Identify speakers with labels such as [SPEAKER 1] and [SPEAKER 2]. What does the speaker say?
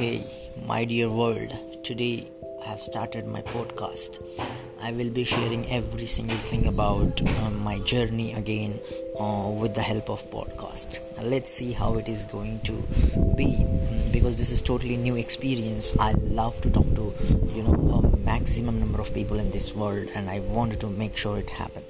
[SPEAKER 1] Hey, my dear world, today I have started my podcast. I will be sharing every single thing about um, my journey again uh, with the help of podcast. Let's see how it is going to be because this is totally new experience. I love to talk to you know a maximum number of people in this world and I wanted to make sure it happens.